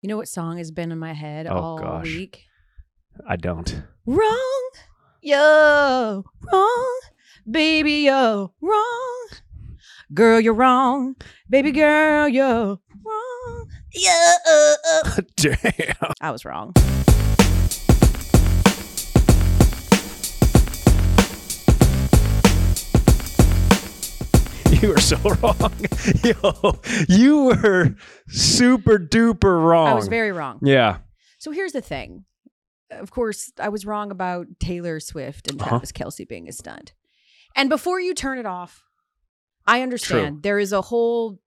You know what song has been in my head Oh, all gosh. week? I don't. Wrong, yo, wrong, baby, yo, wrong. Girl, you're wrong, baby girl, you're wrong. Yo. Damn. I was wrong. You were so wrong. Yo, you were super duper wrong. I was very wrong. Yeah. So here's the thing. Of course, I was wrong about Taylor Swift and Uh-huh. Travis Kelce being a stunt. And before you turn it off, I understand there is a whole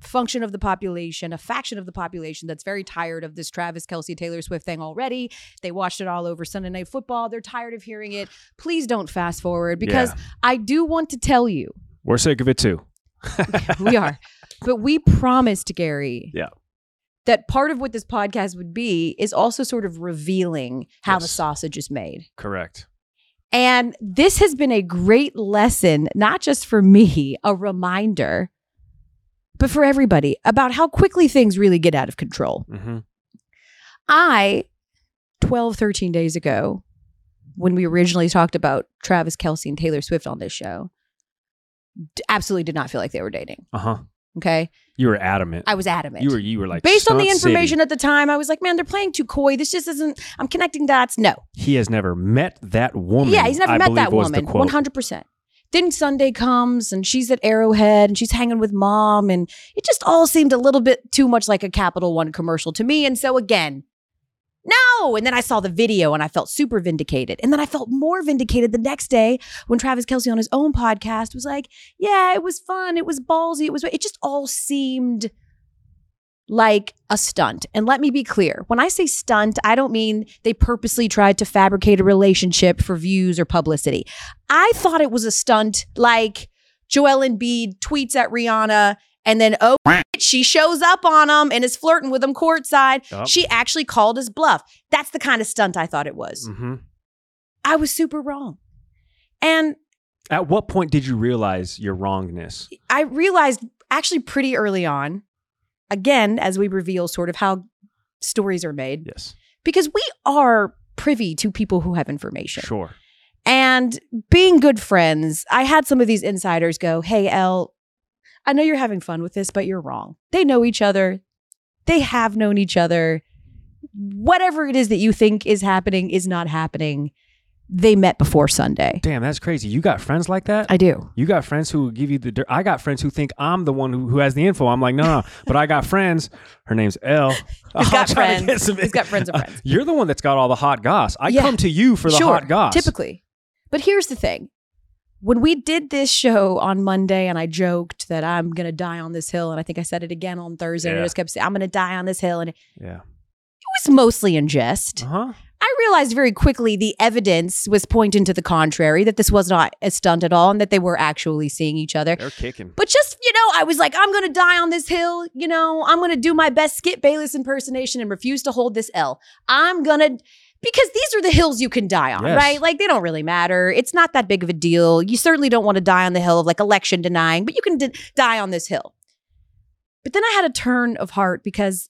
function of the population, a faction of the population that's very tired of this Travis Kelce Taylor Swift thing already. They watched it all over Sunday Night Football. They're tired of hearing it. Please don't fast forward because Yeah. I do want to tell you We're sick of it too. we are. But we promised Gary. Yeah. That part of what this podcast would be is also sort of revealing how the sausage is made. Correct. And this has been a great lesson, not just for me, a reminder, but for everybody about how quickly things really get out of control. hmm I, 12, 13 days ago, when we originally talked about Travis Kelce and Taylor Swift on this show, d- absolutely did not feel like they were dating. Uh huh. Okay. You were adamant. I was adamant. you were. You were like Based on the stunt city. information at the time, I was like, man, they're playing too coy. This just isn't, I'm connecting dots. No. He has never met that woman. yeah, he's never I met believe that was the woman. quote. 100%. Then Sunday comes and she's at Arrowhead and she's hanging with mom. And it just all seemed a little bit too much like a Capital One commercial to me. And so again, no. And then I saw the video and I felt super vindicated. And then I felt more vindicated the next day when Travis Kelce on his own podcast was like, yeah, it was fun. It was ballsy. It was, it just all seemed like a stunt. And let me be clear when I say stunt, I don't mean they purposely tried to fabricate a relationship for views or publicity. I thought it was a stunt like Joel Embiid tweets at Rihanna and then, oh, she shows up on him and is flirting with him courtside. Yup. She actually called his bluff. That's the kind of stunt I thought it was. Mhm. I was super wrong. And At what point did you realize your wrongness? I realized actually pretty early on, again, as we reveal sort of how stories are made, Yes. because we are privy to people who have information. Sure. And being good friends, I had some of these insiders go, Hey, Elle, I know you're having fun with this, but you're wrong. They know each other, they have known each other. Whatever it is that you think is happening is not happening. They met before Sunday. Damn, that's crazy. You got friends like that? I do. You got friends who give you the dirt. I got friends who think I'm the one who, who has the info. I'm like, no, no. but I got friends. Her name's Elle. He's got try to get friends. He's got friends of Uh, friends. You're the one that's got all the hot goss. I Yeah. come to you for the sure, hot goss. Typically. But here's the thing. When we did this show on Monday and I joked that I'm going to die on this hill, and I think I said it again on Thursday, and I Yeah. just kept saying, I'm going to die on this hill. And yeah. it was mostly in jest. Uh huh. I realized very quickly the evidence was pointing to the contrary, that this was not a stunt at all and that they were actually seeing each other. They're kicking. But just, you know, I was like, I'm going to die on this hill. You know, I'm going to do my best Skip Bayless impersonation and refuse to hold this L. I'm going to, because these are the hills you can die on, Yes. right? Like they don't really matter. It's not that big of a deal. You certainly don't want to die on the hill of like election denying, but you can d- die on this hill. But then I had a turn of heart because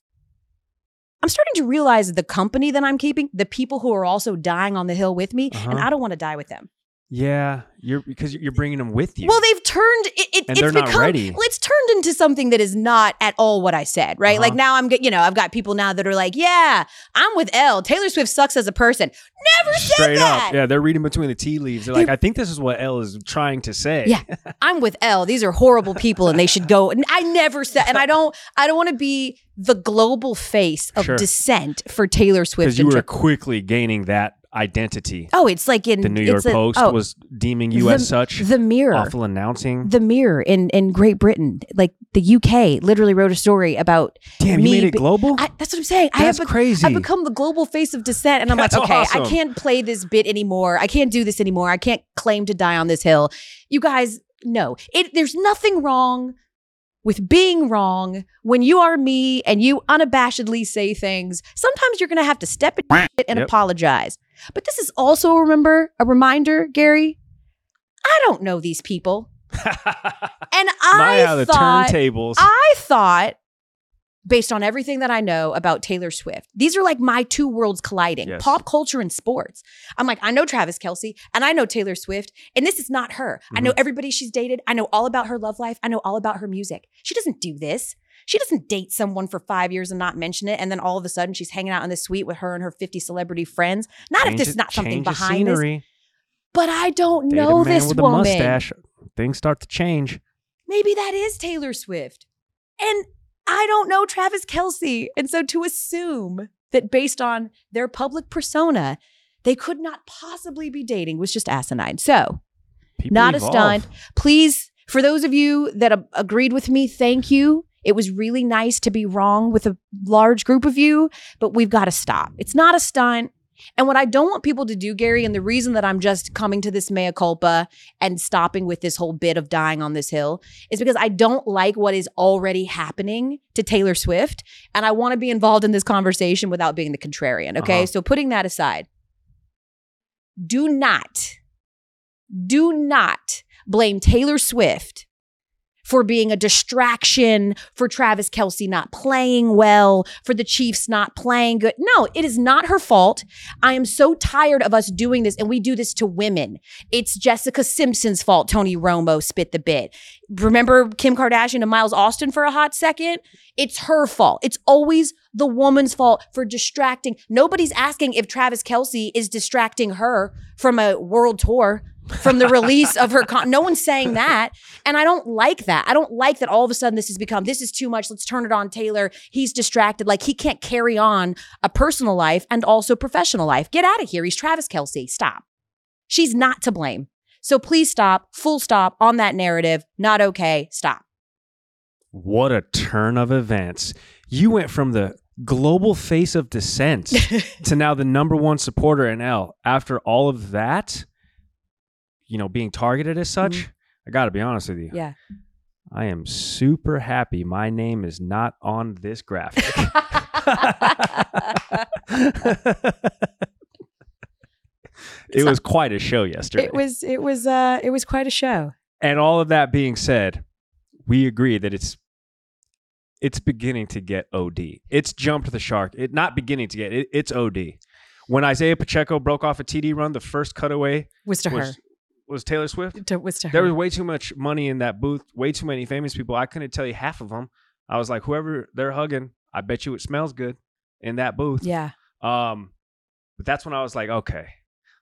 I'm starting to realize the company that I'm keeping, the people who are also dying on the hill with me, and Uh-huh. I don't want to die with them. Yeah, you're because you're bringing them with you. Well, they've turned it. it And it's they're not become, ready. well, It's turned into something that is not at all what I said. Right? Like Uh-huh. now, I'm you know I've got people now that are like, yeah, I'm with Elle. Taylor Swift sucks as a person. Never said Straight that. up. Yeah, they're reading between the tea leaves. They're like, I think this is what Elle is trying to say. Yeah, I'm with Elle. These are horrible people, and they should go. And I never said, and I don't. I don't want to be the global face of Sure. dissent for Taylor Swift. Because you were quickly gaining that identity. oh, it's like in The New York a- Post oh, was deeming you the- as such. The Mirror. Awful announcing. The Mirror in, in Great Britain, like the UK, literally wrote a story about Damn, you me made it global? I, that's what I'm saying. I That's have bec- crazy. I've become the global face of dissent, and I'm That's like, okay, I can't play this bit anymore. I can't do this anymore. I can't claim to die on this hill. You guys, no, it. There's nothing wrong with being wrong when you are me and you unabashedly say things. Sometimes you're going to have to step in and Yep. apologize. But this is also remember a reminder, Gary. I don't know these people, and I My, thought turntables. I thought based on everything that I know about Taylor Swift. These are like my two worlds colliding Yes. pop culture and sports. I'm like, I know Travis Kelce and I know Taylor Swift, and this is not her. I know everybody she's dated. I know all about her love life. I know all about her music. She doesn't do this. She doesn't date someone for five years and not mention it. And then all of a sudden she's hanging out in the suite with her and her 50 celebrity friends. Not if Change this it- is not something behind this. But I don't Date a know this with a woman. mustache. Things start to change. maybe that is Taylor Swift. And I don't know Travis Kelce. And so to assume that based on their public persona, they could not possibly be dating was just asinine. So, People not evolve. a stunt. Please, for those of you that a- agreed with me, thank you. It was really nice to be wrong with a large group of you, but we've got to stop. It's not a stunt. And what I don't want people to do, Gary, and the reason that I'm just coming to this mea culpa and stopping with this whole bit of dying on this hill is because I don't like what is already happening to Taylor Swift. And I want to be involved in this conversation without being the contrarian. Okay. Uh-huh. So putting that aside, do not, do not blame Taylor Swift for being a distraction, for Travis Kelce not playing well, for the Chiefs not playing good. No, it is not her fault. I am so tired of us doing this, and we do this to women. It's Jessica Simpson's fault. Tony Romo spit the bit. Remember Kim Kardashian and Miles Austin for a hot second? It's her fault. It's always the woman's fault for distracting. Nobody's asking if Travis Kelce is distracting her from a world tour, from the release of her. Con- no one's saying that. And I don't like that. I don't like that all of a sudden this has become, this is too much. Let's turn it on Taylor. He's distracted. Like he can't carry on a personal life and also professional life. Get out of here. He's Travis Kelce. Stop. She's not to blame. So please stop. Full stop on that narrative. Not okay. Stop. What a turn of events. You went from the global face of dissent to now the number one supporter in L. After all of that, you know, being targeted as such, I got to be honest with you. Yeah. I am super happy my name is not on this graphic. it was quite a show yesterday. It was it was uh it was quite a show. And all of that being said, we agree that it's it's beginning to get OD. It's jumped the shark. It not beginning to get it, it's OD. When Isaiah Pacheco broke off a TD run, the first cutaway Was to was was Taylor Swift. To, was to her. There was way too much money in that booth, way too many famous people. I couldn't tell you half of them. I was like, whoever they're hugging, I bet you it smells good in that booth. yeah. Um, but that's when I was like, okay,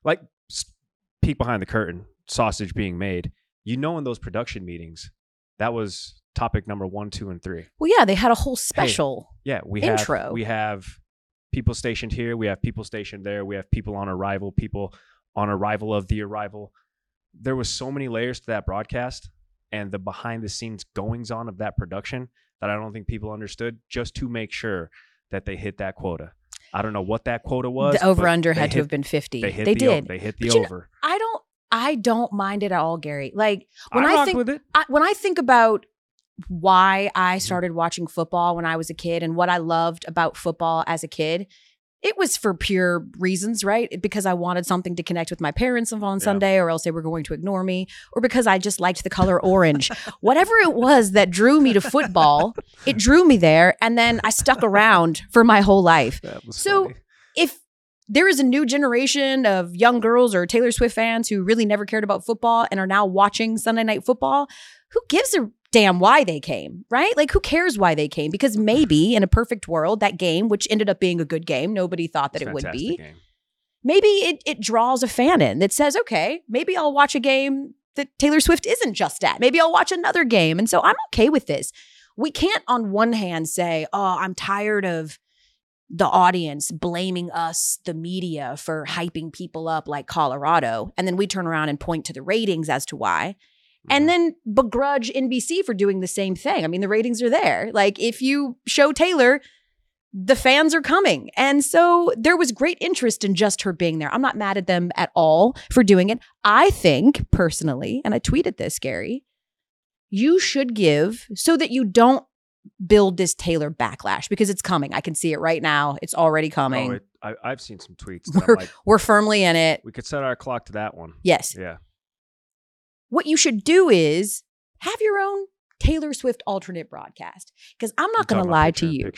like peek behind the curtain, sausage being made. You know, in those production meetings, that was topic number one, two, and three. Well, yeah, they had a whole special. Yeah, we Intro. have we have people stationed here, we have people stationed there, we have people on arrival, people on arrival of the arrival. There was so many layers to that broadcast and the behind the scenes goings on of that production that I don't think people understood just to make sure that they hit that quota. I don't know what that quota was. the over under had to have been 50. They hit they the did. they hit the But you know, over. I don't I don't mind it at all, Gary. Like when I, I think with it. I, when I think about why Mm-hmm. I started watching football when I was a kid and what I loved about football as a kid, it was for pure reasons, right? Because I wanted something to connect with my parents on Yeah. Sunday, or else they were going to ignore me, or because I just liked the color orange. Whatever it was that drew me to football, it drew me there, and then I stuck around for my whole life So- funny. if there is a new generation of young girls or Taylor Swift fans who really never cared about football and are now watching Sunday Night Football, who gives a damn why they came, right? Like, who cares why they came? Because maybe in a perfect world, that game, which ended up being a good game, nobody thought that It's it would be, game. maybe it, it draws a fan in that says, okay, maybe I'll watch a game that Taylor Swift isn't just at. Maybe I'll watch another game. And so I'm okay with this. We can't, on one hand, say, oh, I'm tired of the audience blaming us, the media, for hyping people up like Colorado. And then we turn around and point to the ratings as to why. And mm-hmm. then begrudge NBC for doing the same thing. I mean, the ratings are there. Like, if you show Taylor, the fans are coming. And so there was great interest in just her being there. I'm not mad at them at all for doing it. I think personally, and I tweeted this, Gary, you should give so that you don't build this Taylor backlash because it's coming. I can see it right now. It's already oh, coming. Oh, it, I, I've seen some tweets. We're, like, we're firmly in it. we could set our clock to that one. Yes. Yeah. What you should do is have your own Taylor Swift alternate broadcast. Because I'm not going to lie to you.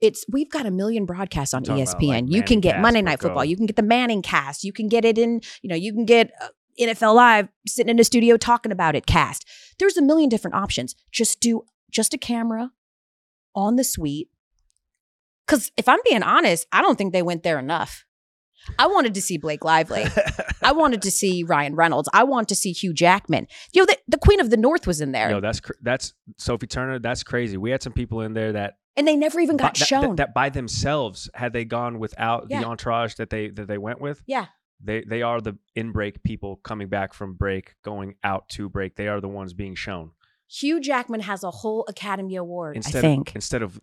It's we've got a million broadcasts on ESPN. like, you can get Monday Night Football. go. You can get the Manning cast. You can get it in. You know, you can get uh, NFL Live sitting in a studio talking about it. Cast. There's a million different options. Just do just a camera on the suite. Because if I'm being honest, I don't think they went there enough. I wanted to see Blake Lively. I wanted to see Ryan Reynolds. I want to see Hugh Jackman. You know, the, the Queen of the North was in there, No, that's cr- that's Sophie Turner. That's crazy. We had some people in there that and they never even got that, shown. that, that by themselves, had they gone without Yeah. the entourage that they that they went with, yeah. they they are the in break people coming back from break, going out to break. They are the ones being shown Hugh Jackman has a whole Academy Award, instead I think. of instead of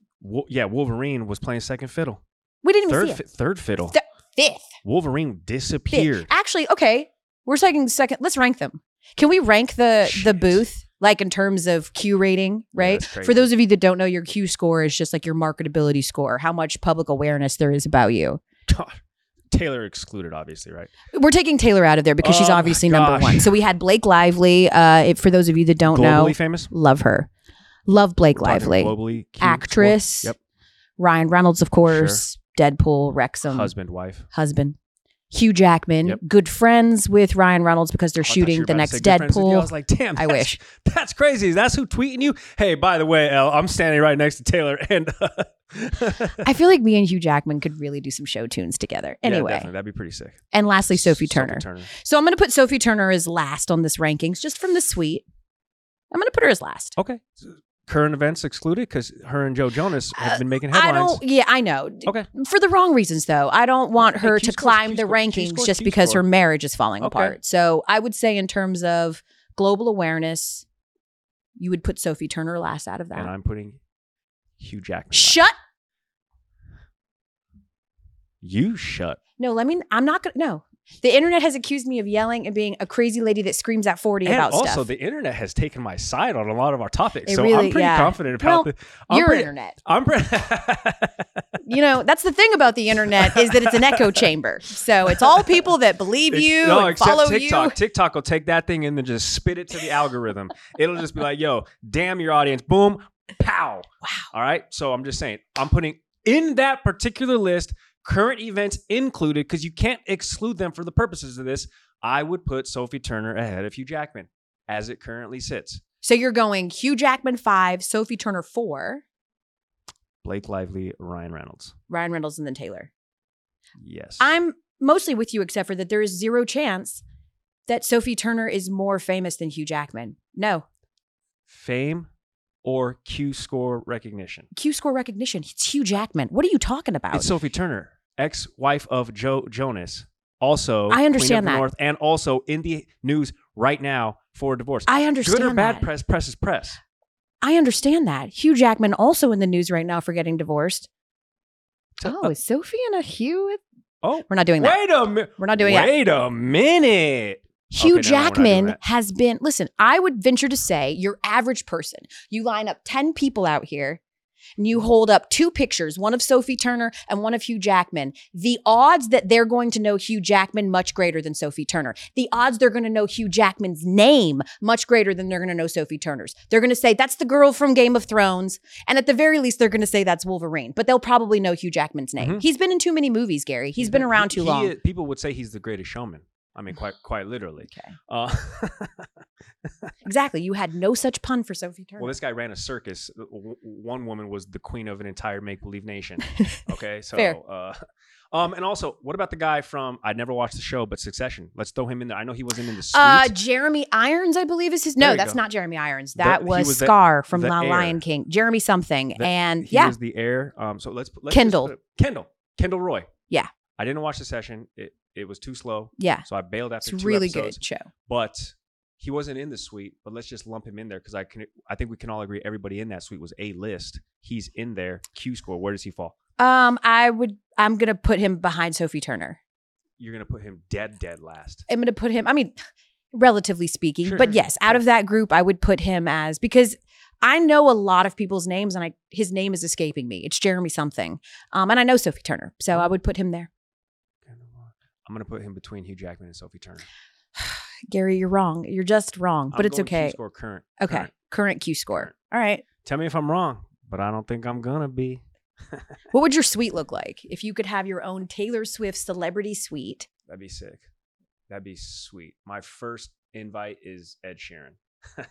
yeah, Wolverine was playing second fiddle, we didn't even third see it. third fiddle. Th-. Wolverine disappeared. Actually, okay. We're taking second. Let's rank them. Can we rank the the booth like in terms of Q rating, right? crazy. For those of you that don't know, your Q score is just like your marketability score, how much public awareness there is about you. Taylor excluded, obviously, right? We're taking Taylor out of there because she's Oh my obviously number one. So we had Blake Lively. Uh, if, for those of you that don't know Globally know, famous, love her. Love Blake Lively. globally Actress. Yep, Ryan Reynolds, of course. Deadpool, Wrexham. husband, wife. husband. Hugh Jackman, Yep. good friends with Ryan Reynolds because they're Oh, I thought you shooting the next say good friends with you. I Deadpool. was like, damn, I wish. That's crazy. That's who tweeting you. Hey, by the way, Elle, I'm standing right next to Taylor, and I feel like me and Hugh Jackman could really do some show tunes together. Anyway, definitely. that'd be pretty sick. and lastly, Sophie Turner. Turner. So I'm going to put Sophie Turner as last on this rankings, just from the suite. I'm going to put her as last. Okay. Current events excluded because her and Joe Jonas have Uh, been making headlines. I don't. Yeah, I know. Okay. For the wrong reasons, though. I don't want her Q to climb the rankings just because her marriage is falling Okay. apart. So I would say, in terms of global awareness, you would put Sophie Turner last out of that. And I'm putting Hugh Jackman. last. Shut. You shut. No, let me. I'm not gonna. No, the internet has accused me of yelling and being a crazy lady that screams at 40 And about also, stuff. the internet has taken my side on a lot of our topics, It so really- I'm pretty yeah. confident about Well, the. I'm Your pretty, internet. I'm pretty. You know, that's the thing about the internet is that it's an echo chamber. So it's all people that believe It's- you no, and except follow TikTok. you. TikTok will take that thing and then just spit it to the algorithm. It'll just be like, "Yo, damn your audience!" Boom, pow. Wow. All right. So I'm just saying, I'm putting in that particular list current events included because you can't exclude them for the purposes of this. I would put Sophie Turner ahead of Hugh Jackman as it currently sits. So you're going Hugh Jackman five, Sophie Turner four, Blake Lively, Ryan Reynolds. Ryan Reynolds, and then Taylor. Yes. I'm mostly with you, except for that there is zero chance that Sophie Turner is more famous than Hugh Jackman. No. fame or Q score recognition. Q score recognition. It's Hugh Jackman. What are you talking about? It's Sophie Turner, ex-wife of Joe Jonas, also I understand Queen of the that. North, and also in the news right now for divorce. I understand Good or bad that. press, press is press. I understand that. Hugh Jackman also in the news right now for getting divorced. So- Oh, uh, is Sophie and a Hugh? Oh, We're not doing that. wait a minute. We're not doing that. Wait a minute. Hugh Okay, never mind, we're not doing Jackman that. has been, listen, I would venture to say your average person, you line up 10 people out here and you hold up two pictures, one of Sophie Turner and one of Hugh Jackman. The odds that they're going to know Hugh Jackman much greater than Sophie Turner. The odds they're going to know Hugh Jackman's name much greater than they're going to know Sophie Turner's. They're going to say that's the girl from Game of Thrones. And at the very least, they're going to say that's Wolverine, but they'll probably know Hugh Jackman's name. Mhm. He's been in too many movies, Gary. he's been around too he long. is- people would say he's the greatest showman. I mean, quite quite literally. Okay. Uh, Exactly. You had no such pun for Sophie Turner. well, this guy ran a circus. One woman was the queen of an entire make believe nation. Okay, so Fair. uh, um, and also, what about the guy from I never watched the show, but Succession? Let's throw him in there. I know he wasn't in the suite. Uh, Jeremy Irons, I believe is his. No, that's go. not Jeremy Irons. That he was, was the- Scar from the The. Lion King. Jeremy something, The- and he yeah, was the heir. Um, so let's let's Kendall. Kendall, Kendall Roy. Yeah. I didn't watch the session. It it was too slow, yeah, so I bailed after it's really episodes. good show. But he wasn't in the suite. But let's just lump him in there because I can. I think we can all agree everybody in that suite was a list. He's in there. Q score. Where does he fall? Um, I would. I'm gonna put him behind Sophie Turner. You're gonna put him dead, dead last. I'm gonna put him. I mean, relatively speaking, Sure, but yes, out of that group, I would put him as because I know a lot of people's names, and I his name is escaping me. It's Jeremy something, um, and I know Sophie Turner, so I would put him there. I'm gonna put him between Hugh Jackman and Sophie Turner. Gary, you're wrong. You're just wrong, but I'm it's going Q okay. Score current. Okay. current. Current Q score. All right. Tell me if I'm wrong, but I don't think I'm gonna be. What would your suite look like if you could have your own Taylor Swift celebrity suite? That'd be sick. That'd be sweet. My first invite is Ed Sheeran.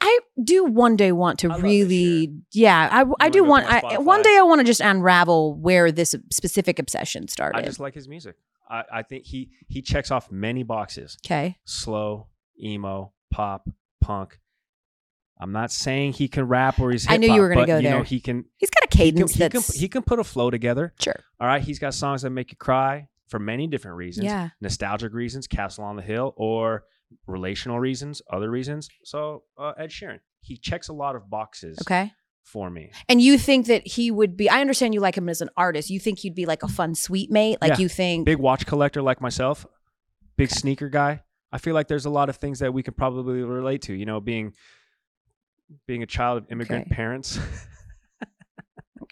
I do one day want to really, yeah, I, I do want. I, one day I want to just unravel where this specific obsession started. I just like his music. I, I think he he checks off many boxes. okay, Slow, emo, pop, punk. I'm not saying he can rap or he's I knew you were gonna but, go you know, he can he's got a he can, cadence he, can, he can put a flow together. sure. All right, he's got songs that make you cry for many different reasons. Yeah, nostalgic reasons, Castle on the Hill, or relational reasons, other reasons. So uh, Ed Sheeran, he checks a lot of boxes okay. For me. And you think that he would be? I understand you like him as an artist. You think he'd be like a fun sweet mate? Like Yeah. you think? Big watch collector like myself, big sneaker guy. I feel like there's a lot of things that we could probably relate to. You know, being being a child of immigrant Okay. parents.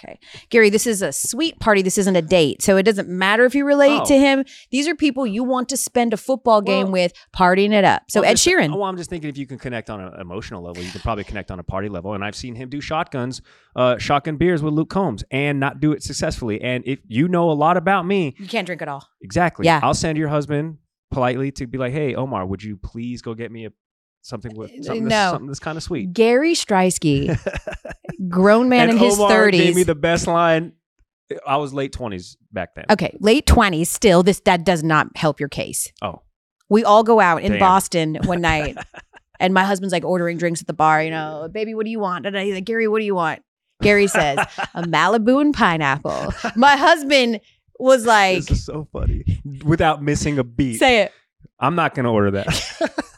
Okay. Gary, this is a sweet party. This isn't a date. So it doesn't matter if you relate Oh. to him. These are people you want to spend a football game Well- with, partying it up. So Ed just- Sheeran. Well, I'm just thinking if you can connect on an emotional level, you can probably connect on a party level. And I've seen him do shotguns, uh, shotgun beers with Luke Combs, and not do it successfully. And if you know a lot about me, You can't drink at all. Exactly. Yeah. I'll send your husband politely to be like, "Hey, Omar, would you please go get me a something with something, no. that's, something that's kind of sweet." Gary Striewski, grown man and in his Omar gave me the best line. I was late twenties back then. okay, late 20s still. This that does not help your case. Oh, We all go out in Damn. Boston one night and my husband's like ordering drinks at the bar, you know, baby, what do you want? And I like, Gary, what do you want? Gary says, a Malibu and pineapple. My husband was like, this is so funny. Without missing a beat, say it. I'm not gonna order that.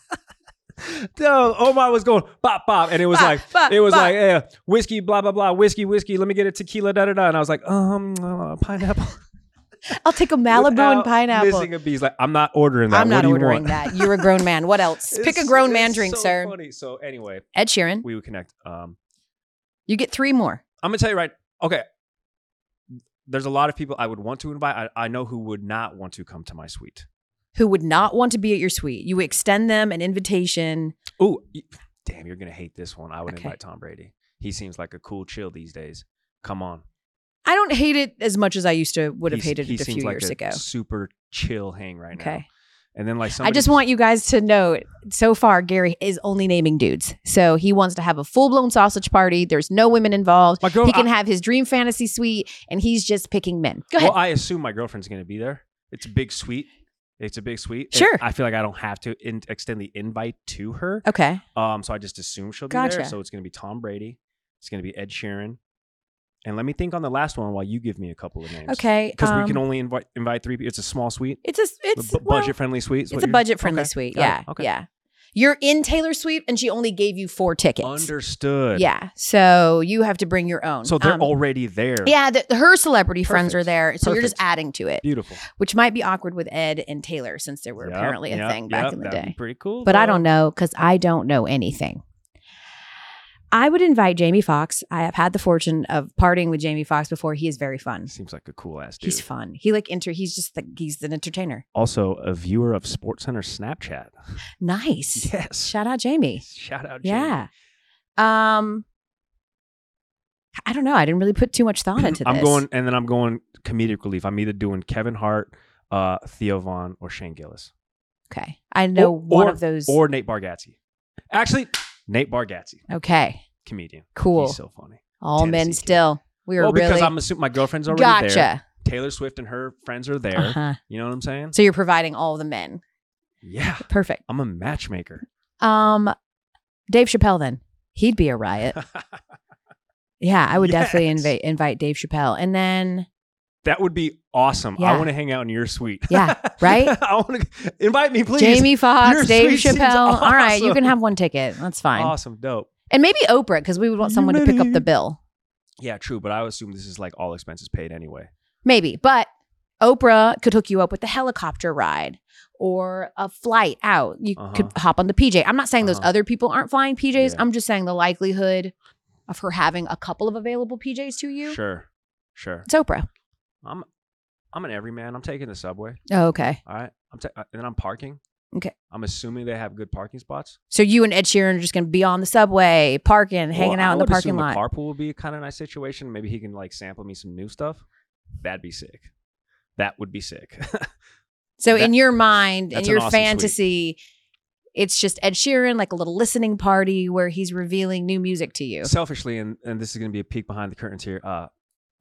Omar was going bop bop, and it was Bop, like bop, it was bop. like eh, whiskey, blah blah blah, whiskey, whiskey. Let me get a tequila, da da da. And I was like, um, uh, pineapple. I'll take a Malibu and pineapple. Missing a beat. Like, I'm not ordering that. I'm not you ordering want? that. You're a grown man. What else? Pick a grown man drink, so sir. Funny. So anyway, Ed Sheeran. we would connect. Um, You get three more. I'm gonna tell you right. Okay, there's a lot of people I would want to invite. I, I know who would not want to come to my suite. Who would not want to be at your suite? You extend them an invitation. Oh, damn! You're gonna hate this one. I would Okay. invite Tom Brady. He seems like a cool chill these days. Come on, I don't hate it as much as I used to would have He's- hated it a few like years a ago. Super chill hang right now. Okay. And then like I just want you guys to know so far, Gary is only naming dudes. So he wants to have a full blown sausage party. There's no women involved. My girl, he can I- have his dream fantasy suite and he's just picking men. Go ahead. Well, I assume my girlfriend's gonna be there. It's a big suite. It's a big suite. and Sure. I feel like I don't have to in- extend the invite to her. okay. Um, so I just assume she'll be Gotcha. there. So it's gonna be Tom Brady. It's gonna be Ed Sheeran. And let me think on the last one while you give me a couple of names. Okay. Because we um, can only invite invite three people. It's a small suite. It's a it's B- well, budget friendly suite. It's a budget friendly Okay, suite. Yeah. Okay. Yeah. You're in Taylor Suite and she only gave you four tickets. Understood. Yeah. So you have to bring your own. So they're Um, already there. Yeah, the, her celebrity friends are there. So you're just adding to it, Beautiful. which might be awkward with Ed and Taylor since they were Yep, apparently a yep, thing back yep, in the day. pretty cool. But I don't know because I don't know anything. I would invite Jamie Foxx. I have had the fortune of partying with Jamie Foxx before. He is very fun. Seems like a cool ass dude. He's fun. He like enter. He's just the, he's an entertainer. also a viewer of SportsCenter Snapchat. Nice. Yes. Shout out Jamie. Shout out. Jamie. Yeah. Um. I don't know. I didn't really put too much thought into this. I'm going, and then I'm going comedic relief. I'm either doing Kevin Hart, uh, Theo Von, or Shane Gillis, Okay. I know Or- one or- of those. or Nate Bargatze. Actually, Nate Bargatze, okay. Comedian. Cool. He's so funny. All men Tennessee kid. still. We were well, really because I'm assuming my girlfriend's already gotcha. there. Taylor Swift and her friends are there. Uh-huh. You know what I'm saying? So you're providing all the men. Yeah, Perfect. I'm a matchmaker. Um, Dave Chappelle. Then he'd be a riot. Yeah, I would definitely Yes. invite invite Dave Chappelle, and then that would be awesome. I want to hang out in your suite. Yeah, right? I want to invite me, please. Jamie Foxx, Dave Chappelle. All right, you can have one ticket. That's fine. Awesome, dope. And maybe Oprah because we would want someone to pick up the bill. Yeah, true. But I would assume this is like all expenses paid anyway. Maybe, but Oprah could hook you up with the helicopter ride or a flight out. You could Uh-huh. hop on the PJ. I'm not saying those Uh-huh. other people aren't flying PJs. Yeah. I'm just saying the likelihood of her having a couple of available PJs to you. Sure, sure. It's Oprah. I'm, I'm an everyman. I'm taking the subway. Oh, okay. All right. I'm ta- uh, and then I'm parking. Okay. I'm assuming they have good parking spots. So you and Ed Sheeran are just going to be on the subway, parking, hanging Well, out in the parking lot. The carpool would be a kind of nice situation. Maybe he can like sample me some new stuff. That'd be sick. That would be sick. so that- in your mind, in your awesome suite. fantasy, it's just Ed Sheeran, like a little listening party where he's revealing new music to you. Selfishly, and, and this is going to be a peek behind the curtains here. Uh,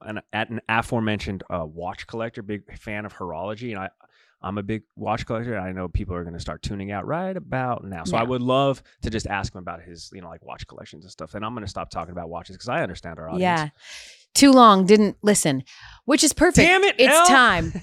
an, at an aforementioned uh, watch collector, big fan of horology, and I, I'm a big watch collector. I know people are going to start tuning out right about now. So I would love to just ask him about his, you know, like watch collections and stuff. And I'm going to stop talking about watches because I understand our audience. Yeah. Too long, didn't listen, which is perfect. Damn it, It's Elle. time.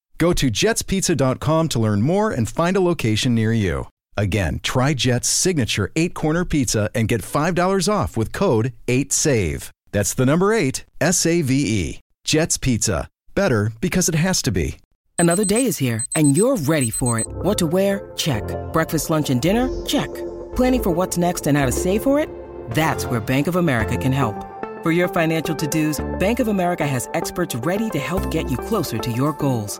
Go to jetspizza.com to learn more and find a location near you. Again, try Jet's signature eight corner pizza and get $5 off with code 8SAVE. That's the number eight, S A V E. Jet's Pizza. Better because it has to be. Another day is here, and you're ready for it. What to wear? Check. Breakfast, lunch, and dinner? Check. Planning for what's next and how to save for it? That's where Bank of America can help. For your financial to dos, Bank of America has experts ready to help get you closer to your goals.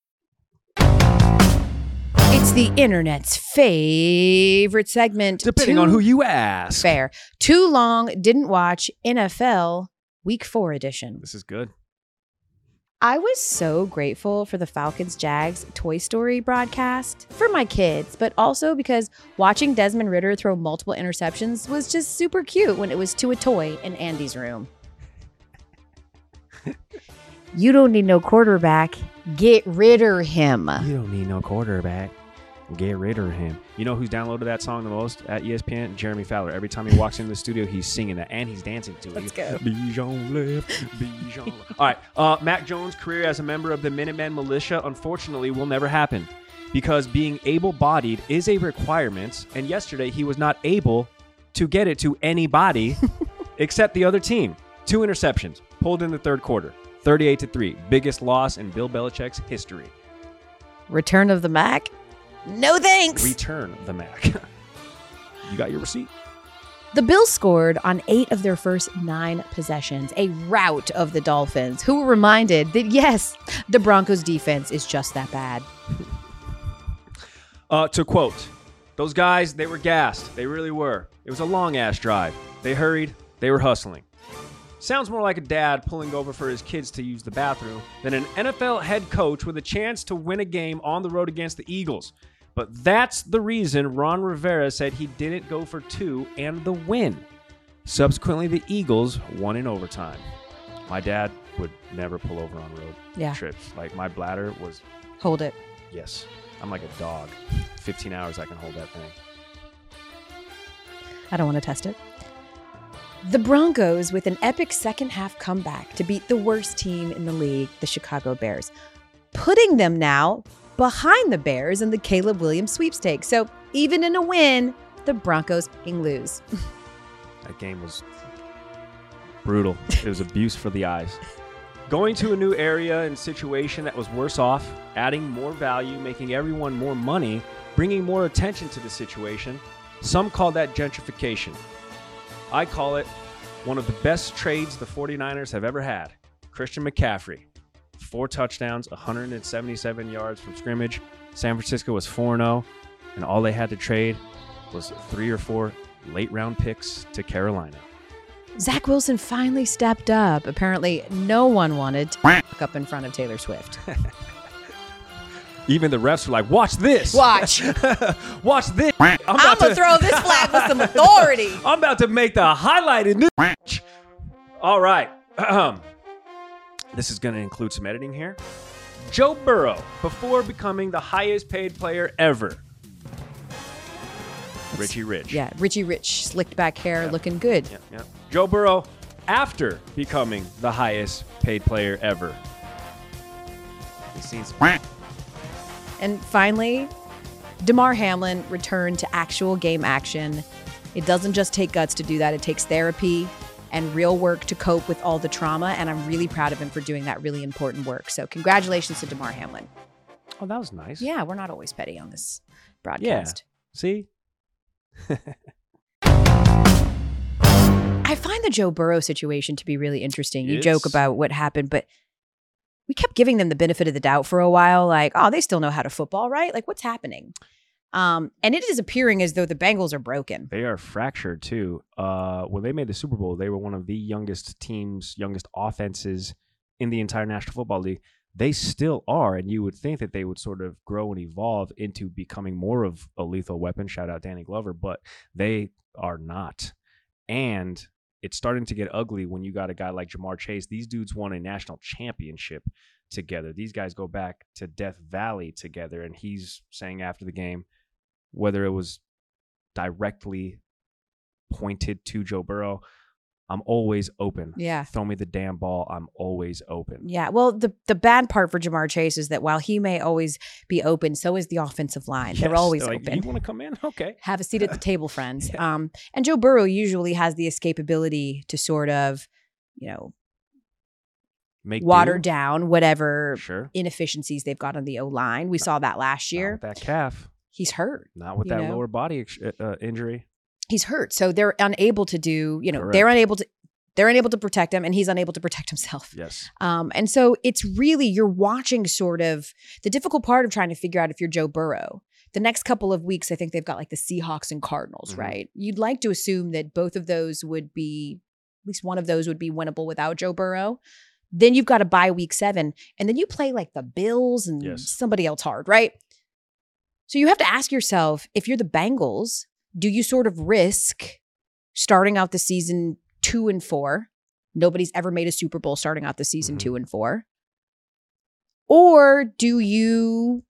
It's the internet's favorite segment. Depending Too on who you ask. fair. Too long didn't watch NFL Week Four edition. This is good. I was so grateful for the Falcons Jags Toy Story broadcast for my kids, but also because watching Desmond Ridder throw multiple interceptions was just super cute when it was to a toy in Andy's room. you don't need no quarterback. Get rid of him. You don't need no quarterback. Get rid of him. You know who's downloaded that song the most at ESPN? Jeremy Fowler. Every time he walks into the studio, he's singing that and he's dancing to it. Let's go. Bijan left, Bijan left. All right. Uh, Mac Jones' career as a member of the Minutemen militia, unfortunately, will never happen because being able bodied is a requirement. And yesterday, he was not able to get it to anybody except the other team. Two interceptions, pulled in the third quarter, 38 to 3. Biggest loss in Bill Belichick's history. Return of the Mac? No thanks. Return the Mac. you got your receipt. The Bills scored on eight of their first nine possessions, a rout of the Dolphins, who were reminded that yes, the Broncos defense is just that bad. Uh, to quote, those guys, they were gassed. They really were. It was a long ass drive. They hurried, they were hustling. Sounds more like a dad pulling over for his kids to use the bathroom than an NFL head coach with a chance to win a game on the road against the Eagles. But that's the reason Ron Rivera said he didn't go for two and the win. Subsequently, the Eagles won in overtime. My dad would never pull over on road Yeah. trips. Like my bladder was Hold it. Yes. I'm like a dog. 15 hours I can hold that thing. I don't want to test it. The Broncos with an epic second half comeback to beat the worst team in the league, the Chicago Bears, putting them now behind the Bears in the Caleb Williams sweepstakes. So even in a win, the Broncos can lose. That game was brutal. it was abuse for the eyes. Going to a new area and situation that was worse off, adding more value, making everyone more money, bringing more attention to the situation. Some call that gentrification. I call it one of the best trades the 49ers have ever had. Christian McCaffrey, four touchdowns, 177 yards from scrimmage. San Francisco was 4 0, and all they had to trade was three or four late round picks to Carolina. Zach Wilson finally stepped up. Apparently, no one wanted to fuck up in front of Taylor Swift. Even the refs were like, "Watch this! Watch. Watch this! I'm I'm going to to throw this flag with some authority. I'm about to make the highlighted news. All right. this is going to include some editing here. Joe Burrow, before becoming the highest paid player ever. Richie Rich. Yeah, Richie Rich, slicked back hair, looking good. Yep, yep. Joe Burrow, after becoming the highest paid player ever. He seems And finally, Damar Hamlin returned to actual game action. It doesn't just take guts to do that, it takes therapy and real work to cope with all the trauma. And I'm really proud of him for doing that really important work. So, congratulations to Damar Hamlin. Oh, that was nice. Yeah, we're not always petty on this broadcast. Yeah. See? I find the Joe Burrow situation to be really interesting. You It's- joke about what happened, but we kept giving them the benefit of the doubt for a while. Like, oh, they still know how to football, right? Like, what's happening? Um, and it is appearing as though the Bengals are broken. They are fractured too. Uh, when they made the Super Bowl, they were one of the youngest teams, youngest offenses in the entire National Football League. They still are, and you would think that they would sort of grow and evolve into becoming more of a lethal weapon. Shout out Danny Glover, but they are not. And it's starting to get ugly when you got a guy like Ja'Marr Chase. These dudes won a national championship together. These guys go back to Death Valley together, and he's saying after the game, whether it was directly pointed to Joe Burrow, I'm always open. Yeah. Throw me the damn ball. I'm always open. Yeah. Well, the the bad part for Ja'Marr Chase is that while he may always be open, so is the offensive line. They're Yes, always like, open. You want to come in? Okay. Have a seat at the table, friends. Um, and Joe Burrow usually has the escapability to sort of, you know, Make water do. down whatever Sure. inefficiencies they've got on the O line. We saw that last year. that calf. He's hurt. Not with that know? lower body ex- uh, injury. He's hurt. So they're unable to do, you know, Correct. they're unable to they're unable to protect him and he's unable to protect himself. Yes. Um, and so it's really you're watching sort of the difficult part of trying to figure out if you're Joe Burrow. The next couple of weeks, I think they've got like the Seahawks and Cardinals, Mhm. right? You'd like to assume that both of those would be, at least one of those would be winnable without Joe Burrow. Then you've got a bye week seven, and then you play like the Bills and Yes. somebody else hard, right? So you have to ask yourself if you're the Bengals, do you sort of risk starting out the season two and four? Nobody's ever made a Super Bowl starting out the season Mhm. two and four. Or do you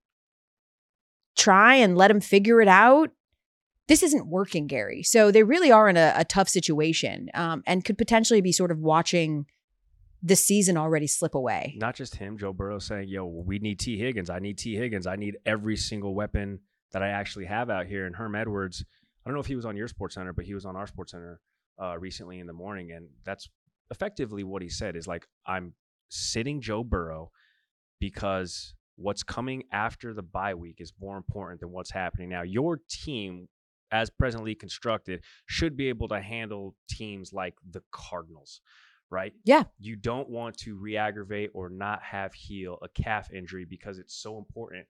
try and let them figure it out? This isn't working, Gary. So they really are in a, a tough situation um, and could potentially be sort of watching the season already slip away. Not just him, Joe Burrow saying, yo, we need Tee Higgins. I need Tee Higgins. I need every single weapon that I actually have out here. And Herm Edwards, I don't know if he was on your Sports Center, but he was on our Sports Center uh, recently in the morning. And that's effectively what he said is like, I'm sitting Joe Burrow because what's coming after the bye week is more important than what's happening now. Your team, as presently constructed, should be able to handle teams like the Cardinals, right? Yeah. You don't want to re aggravate or not have heal a calf injury because it's so important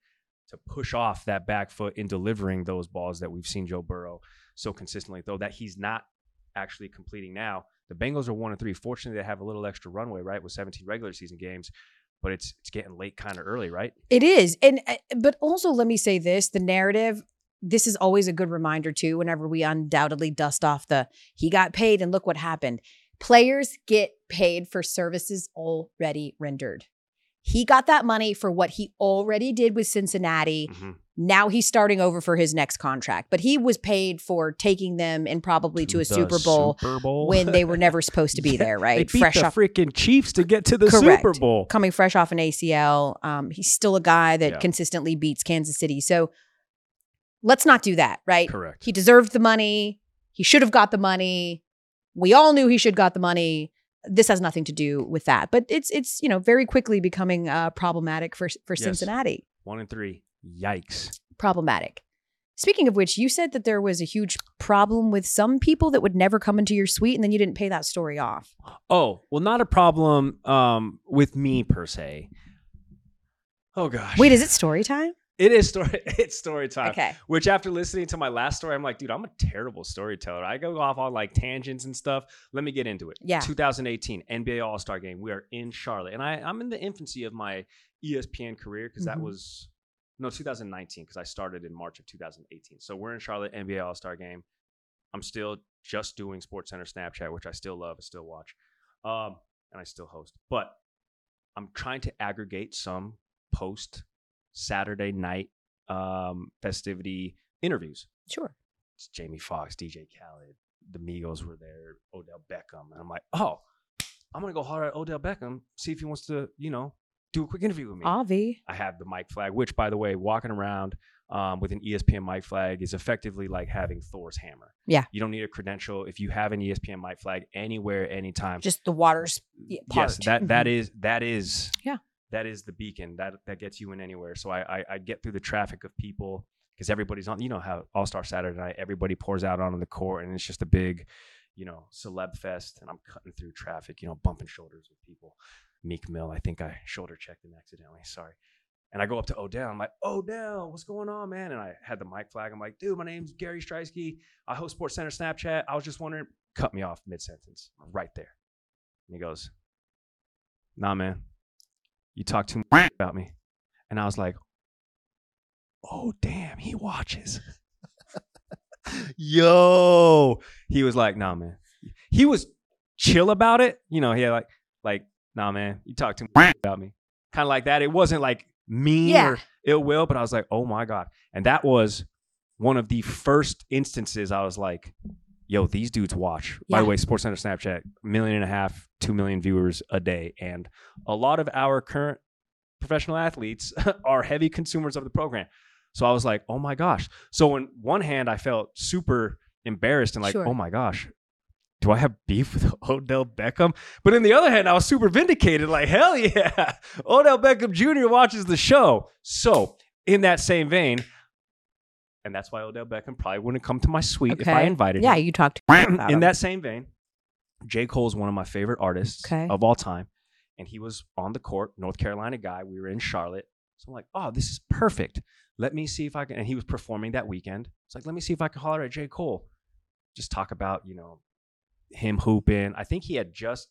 to push off that back foot in delivering those balls that we've seen Joe Burrow so consistently, though that he's not actually completing now. The Bengals are one and three. Fortunately, they have a little extra runway, right, with 17 regular season games, but it's it's getting late kind of early, right? It is. And uh, but also let me say this, the narrative this is always a good reminder too whenever we undoubtedly dust off the he got paid and look what happened. Players get paid for services already rendered. He got that money for what he already did with Cincinnati. Mhm. Now he's starting over for his next contract, but he was paid for taking them and probably to, a Super Bowl, Super Bowl. when they were never supposed to be there, right? beat the off freaking Chiefs to get to the Correct. Super Bowl. coming fresh off an ACL. Um, he's still a guy that Yeah. consistently beats Kansas City. So let's not do that, right? Correct. He deserved the money. He should have got the money. We all knew he should got the money. This has nothing to do with that. But it's it's you know very quickly becoming uh, problematic for for Yes. Cincinnati. One and three. Yikes. Problematic. Speaking of which, you said that there was a huge problem with some people that would never come into your suite, and then you didn't pay that story off. Oh, well, not a problem um, with me per se. Oh gosh. Wait, is it story time? It is story. It's story time. Okay. Which after listening to my last story, I'm like, dude, I'm a terrible storyteller. I go off on like tangents and stuff. Let me get into it. Yeah. 2018 NBA All Star Game. We are in Charlotte, and I I'm in the infancy of my ESPN career because that Mhm. was no 2019 because I started in March of 2018. So we're in Charlotte NBA All Star Game. I'm still just doing Sports Center Snapchat, which I still love, I still watch, um, and I still host. But I'm trying to aggregate some post Saturday night um, festivity interviews. Sure. It's Jamie Foxx, DJ Khaled, the Migos were there, Odell Beckham, and I'm like, oh, I'm gonna go holler at Odell Beckham, see if he wants to, you know, do a quick interview with me. Avi. I have the mic flag, which, by the way, walking around um, with an ESPN mic flag is effectively like having Thor's hammer. Yeah. You don't need a credential if you have an ESPN mic flag anywhere, anytime. Just the water's part. Yes, that that Mhm. is that is Yeah. That is the beacon that that gets you in anywhere. So I I, I get through the traffic of people because everybody's on. You know how All Star Saturday night everybody pours out onto the court and it's just a big, you know, celeb fest. And I'm cutting through traffic, you know, bumping shoulders with people. Meek Mill, I think I shoulder checked him accidentally. Sorry. And I go up to Odell. I'm like, Odell, what's going on, man? And I had the mic flag. I'm like, dude, my name's Gary Striewski. I host Sports Center Snapchat. I was just wondering, cut me off mid sentence, right there. And he goes, Nah, man, you talk too much about me. And I was like, Oh, damn, he watches. Yo, he was like, Nah, man. He was chill about it. You know, he had like, like, Nah, man, you talk too much about me. Kind of like that. It wasn't like mean Yeah. or ill will, but I was like, Oh my God. And that was one of the first instances I was like, yo, these dudes watch. By the way, Sports Center Snapchat, million and a half, two million viewers a day. And a lot of our current professional athletes are heavy consumers of the program. So I was like, oh my gosh. So on one hand, I felt super embarrassed and like, Sure. oh my gosh, do I have beef with Odell Beckham? But in the other hand, I was super vindicated. Like, hell yeah, Odell Beckham Jr. watches the show. So in that same vein, and that's why Odell Beckham probably wouldn't come to my suite if I invited Yeah, him. Yeah, you talked about in him. that same vein, J. Cole is one of my favorite artists Okay. of all time. And he was on the court, North Carolina guy. We were in Charlotte. So I'm like, oh, this is perfect. Let me see if I can. And he was performing that weekend. It's like, let me see if I can holler at J. Cole. Just talk about, you know, him hooping. I think he had just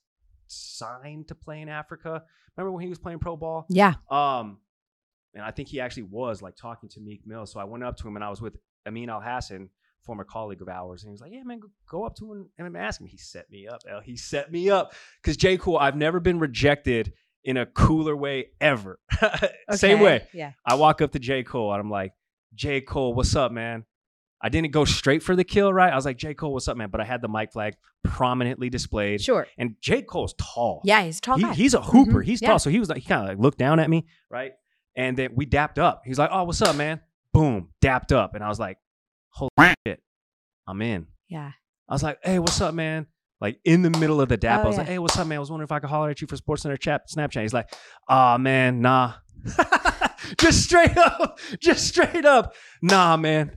signed to play in Africa. Remember when he was playing pro ball? Yeah. Um, and I think he actually was like talking to Meek Mill. So I went up to him and I was with Amin Elhassan, former colleague of ours, and he was like, "Yeah, man, go, up to him and ask him." He set me up. L. He set me up because J. Cool. I've never been rejected in a cooler way ever. Same way. Yeah. I walk up to J. Cole and I'm like, J. Cole, what's up, man? I didn't go straight for the kill, right? I was like, J. Cole, what's up, man? But I had the mic flag prominently displayed. Sure. And J. Cole's tall. Yeah, he's tall He- he's a hooper. Mhm. He's Yeah. tall. So he was like, he kind of like looked down at me, right? And then we dapped up. He's like, oh, what's up, man? Boom, dapped up. And I was like, holy shit, I'm in. yeah. I was like, hey, what's up, man? Like in the middle of the dap, Oh, I was like, hey, what's up, man? I was wondering if I could holler at you for Sports Center chat, Snapchat. He's like, ah, man, nah. just straight up, just straight up, nah, man.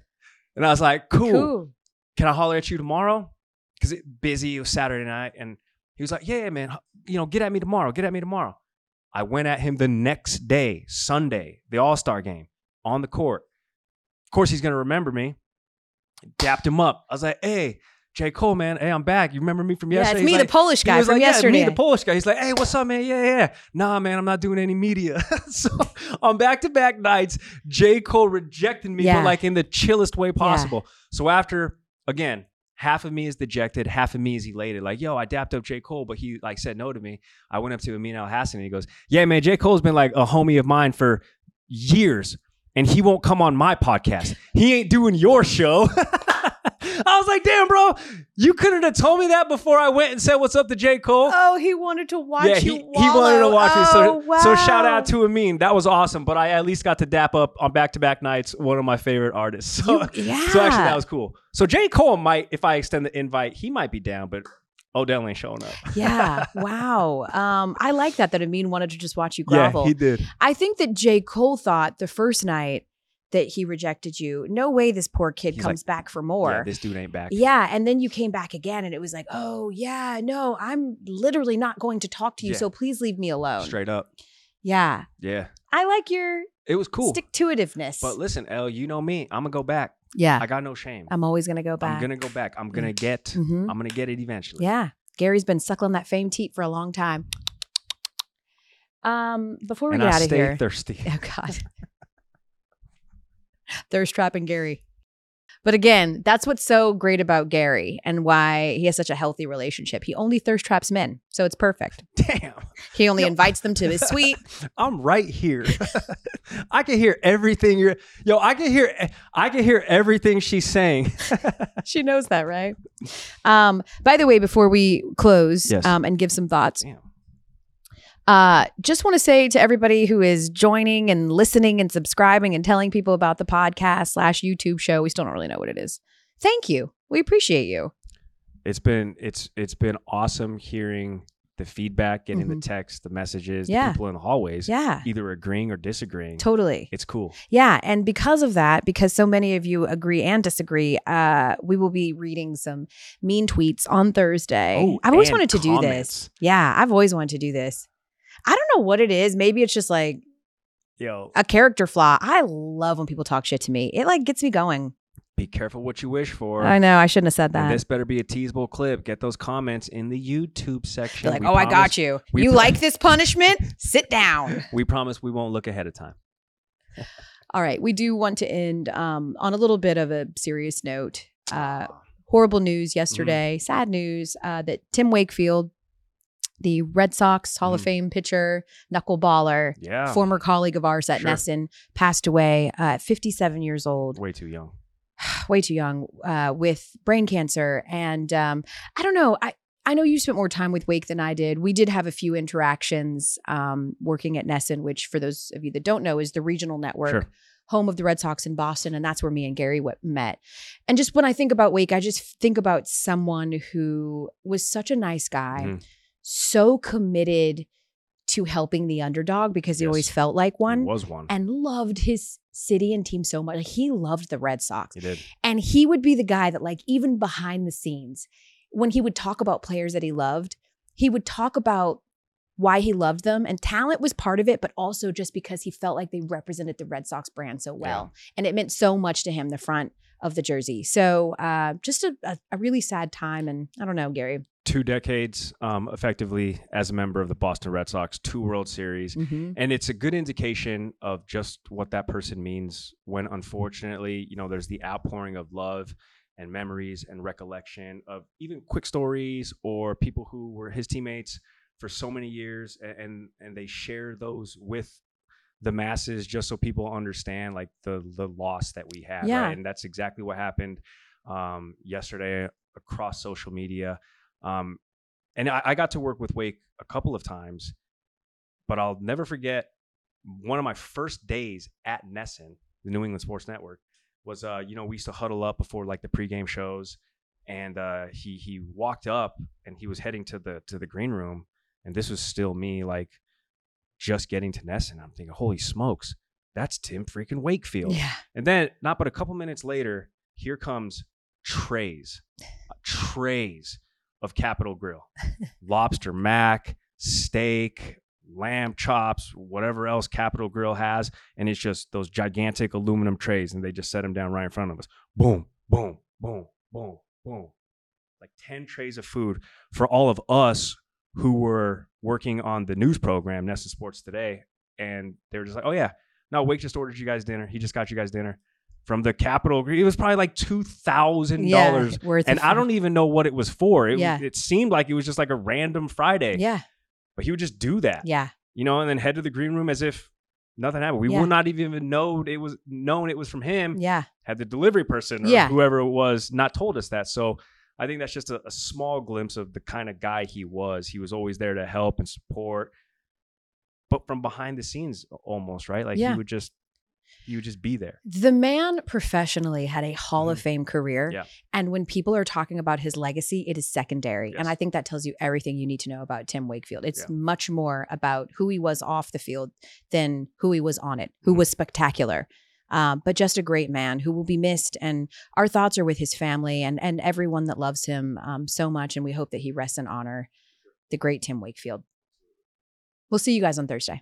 And I was like, cool. Cool. Can I holler at you tomorrow? Because it busy. It was Saturday night, and he was like, yeah, man. You know, get at me tomorrow. Get at me tomorrow. I went at him the next day, Sunday, the All Star game on the court. Of course, he's gonna remember me. Dapped him up. I was like, hey. J. Cole, man, hey, I'm back. You remember me from Yeah, yesterday? it's He's me, the like- Polish he guy was from like, yeah, yesterday. me, the Polish guy. He's like, hey, what's up, man? Yeah, yeah, yeah. Nah, man, I'm not doing any media. so on back to back nights, J. Cole rejected me, Yeah. but like in the chillest way possible. So after, again, half of me is dejected, half of me is elated. Like, yo, I dapped up J. Cole, but he like said no to me. I went up to Amin Elhassan and he goes, yeah, man, J. Cole's been like a homie of mine for years. And he won't come on my podcast. He ain't doing your show. I was like, damn, bro, you couldn't have told me that before I went and said what's up to J. Cole. oh, he wanted to watch yeah, you he, he wanted to watch me. So, Oh, so shout out to Amin. That was awesome. But I at least got to dap up on back to back nights one of my favorite artists. So, You- yeah. so actually, that was cool. So J. Cole might, if I extend the invite, he might be down. But Odell ain't showing up. Yeah. wow. Um, I like that that Amin wanted to just watch you yeah, grovel. he did. I think that J. Cole thought the first night that he rejected you, no way this poor kid He's comes back for more. Yeah, this dude ain't back. Yeah, and then you came back again, and it was like, oh yeah, no, I'm literally not going to talk to you, Yeah. so please leave me alone. Straight up. Yeah, Yeah, I like your it was cool. stick to itiveness. But listen, L, you know me. I'm gonna go back. yeah, I got no shame. I'm always gonna go back. I'm gonna go back. I'm gonna get. Mhm. I'm gonna get it eventually. Yeah, Gary's been suckling that fame teat for a long time. Um, before we and get I out of here, thirsty. oh God, thirst trapping Gary. But again, that's what's so great about Gary and why he has such a healthy relationship. He only thirst traps men, so it's perfect. Damn. He only Yo. invites them to his suite. I'm right here. I can hear everything you're Yo, I can hear I can hear everything she's saying. she knows that, right? Um, by the way, before we close Yes. um, and give some thoughts, Damn. Uh, just want to say to everybody who is joining and listening and subscribing and telling people about the podcast slash YouTube show, we still don't really know what it is. Thank you. We appreciate you. It's been it's it's been awesome hearing the feedback, getting the text, the messages, Yeah. the people in the hallways, Yeah, either agreeing or disagreeing. totally. It's cool. Yeah, and because of that, because so many of you agree and disagree, uh, we will be reading some mean tweets on Thursday. Oh, I've always wanted to do this. Yeah, I've always wanted to do this. I don't know what it is. Maybe it's just like Yo, a character flaw. I love when people talk shit to me. It like gets me going. be careful what you wish for. I know I shouldn't have said And that. this better be a teasable clip. Get those comments in the YouTube section. Like, We oh, I got you. we You pro- like this punishment? Sit down. We promise we won't look ahead of time. All right, we do want to end um, on a little bit of a serious note. Uh, Ah. horrible news yesterday, sad news uh, that Tim Wakefield, the Red Sox Hall of Mhm. Fame pitcher, knuckleballer, yeah, former colleague of ours at Sure. NESN, passed away uh, at 57 years old. way too young. way too young uh, with brain cancer. And um, I don't know. I, I know you spent more time with Wake than I did. We did have a few interactions um, working at NESN, which, for those of you that don't know, is the regional network. Sure. Home of the Red Sox in Boston, and that's where me and Gary w- met. And just when I think about Wake, I just think about someone who was such a nice guy, Mhm. So committed to helping the underdog because he Yes. always felt like He one, was one. and loved his city and team so much. He loved the Red Sox. he did. And he would be the guy that, like, even behind the scenes, when he would talk about players that he loved, he would talk about why he loved them. And talent was part of it, but also just because he felt like they represented the Red Sox brand so well. And it meant so much to him, the front of the jersey. So uh, just a, a, a really sad time. And I don't know, Gary. Two decades, um, effectively as a member of the Boston Red Sox, two World Series. Mm-hmm. And it's a good indication of just what that person means when, unfortunately, you know, there's the outpouring of love and memories and recollection of even quick stories or people who were his teammates for so many years, and and, and they share those with the masses just so people understand like the the loss that we had. Yeah. Right? And that's exactly what happened um, yesterday across social media. Um, and I, I got to work with Wake a couple of times, but I'll never forget one of my first days at NESN, the New England Sports Network, was uh, you know, we used to huddle up before like the pregame shows, and uh, he he walked up and he was heading to the to the green room, and this was still me like just getting to NESN. I'm thinking, holy smokes, that's Tim freaking Wakefield. Yeah. And then, not but a couple minutes later, here comes trays, trays of Capital Grille, lobster mac, steak, lamb chops, whatever else Capital Grille has, and it's just those gigantic aluminum trays, and they just set them down right in front of us. Boom, boom, boom, boom, boom. Like ten trays of food for all of us who were working on the news program, NESN Sports Today, and they were just like, "Oh yeah, no, Wake just ordered you guys dinner. He just got you guys dinner from the Capital. It was probably like two thousand dollars, worth and I don't even know what it was for. It, Yeah. it seemed like it was just like a random Friday. Yeah. but he would just do that, Yeah. you know, and then head to the green room as if nothing happened. We Yeah. would not even know it was known it was from him. Yeah. Had the delivery person or Yeah. whoever it was not told us that. So I think that's just a, a small glimpse of the kind of guy he was. He was always there to help and support, but from behind the scenes almost, right? Like Yeah. he would just he would just be there. The man professionally had a Hall of Mhm. Fame career. Yeah. And when people are talking about his legacy, it is secondary. And I think that tells you everything you need to know about Tim Wakefield. It's Yeah. much more about who he was off the field than who he was on it, who Mhm. was spectacular. Um, but just a great man who will be missed. And our thoughts are with his family and, and everyone that loves him um, so much. And we hope that he rests in honor, the great Tim Wakefield. We'll see you guys on Thursday.